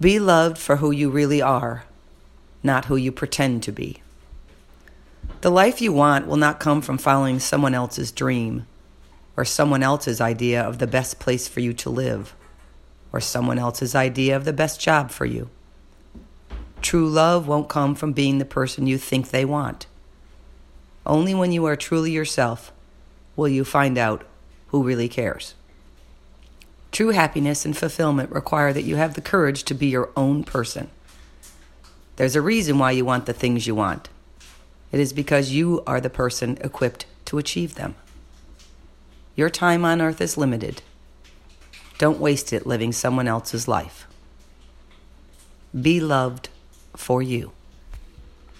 Be loved for who you really are, not who you pretend to be. The life you want will not come from following someone else's dream or someone else's idea of the best place for you to live or someone else's idea of the best job for you. True love won't come from being the person you think they want. Only when you are truly yourself will you find out who really cares. True happiness and fulfillment require that you have the courage to be your own person. There's a reason why you want the things you want. It is because you are the person equipped to achieve them. Your time on earth is limited. Don't waste it living someone else's life. Be loved for you.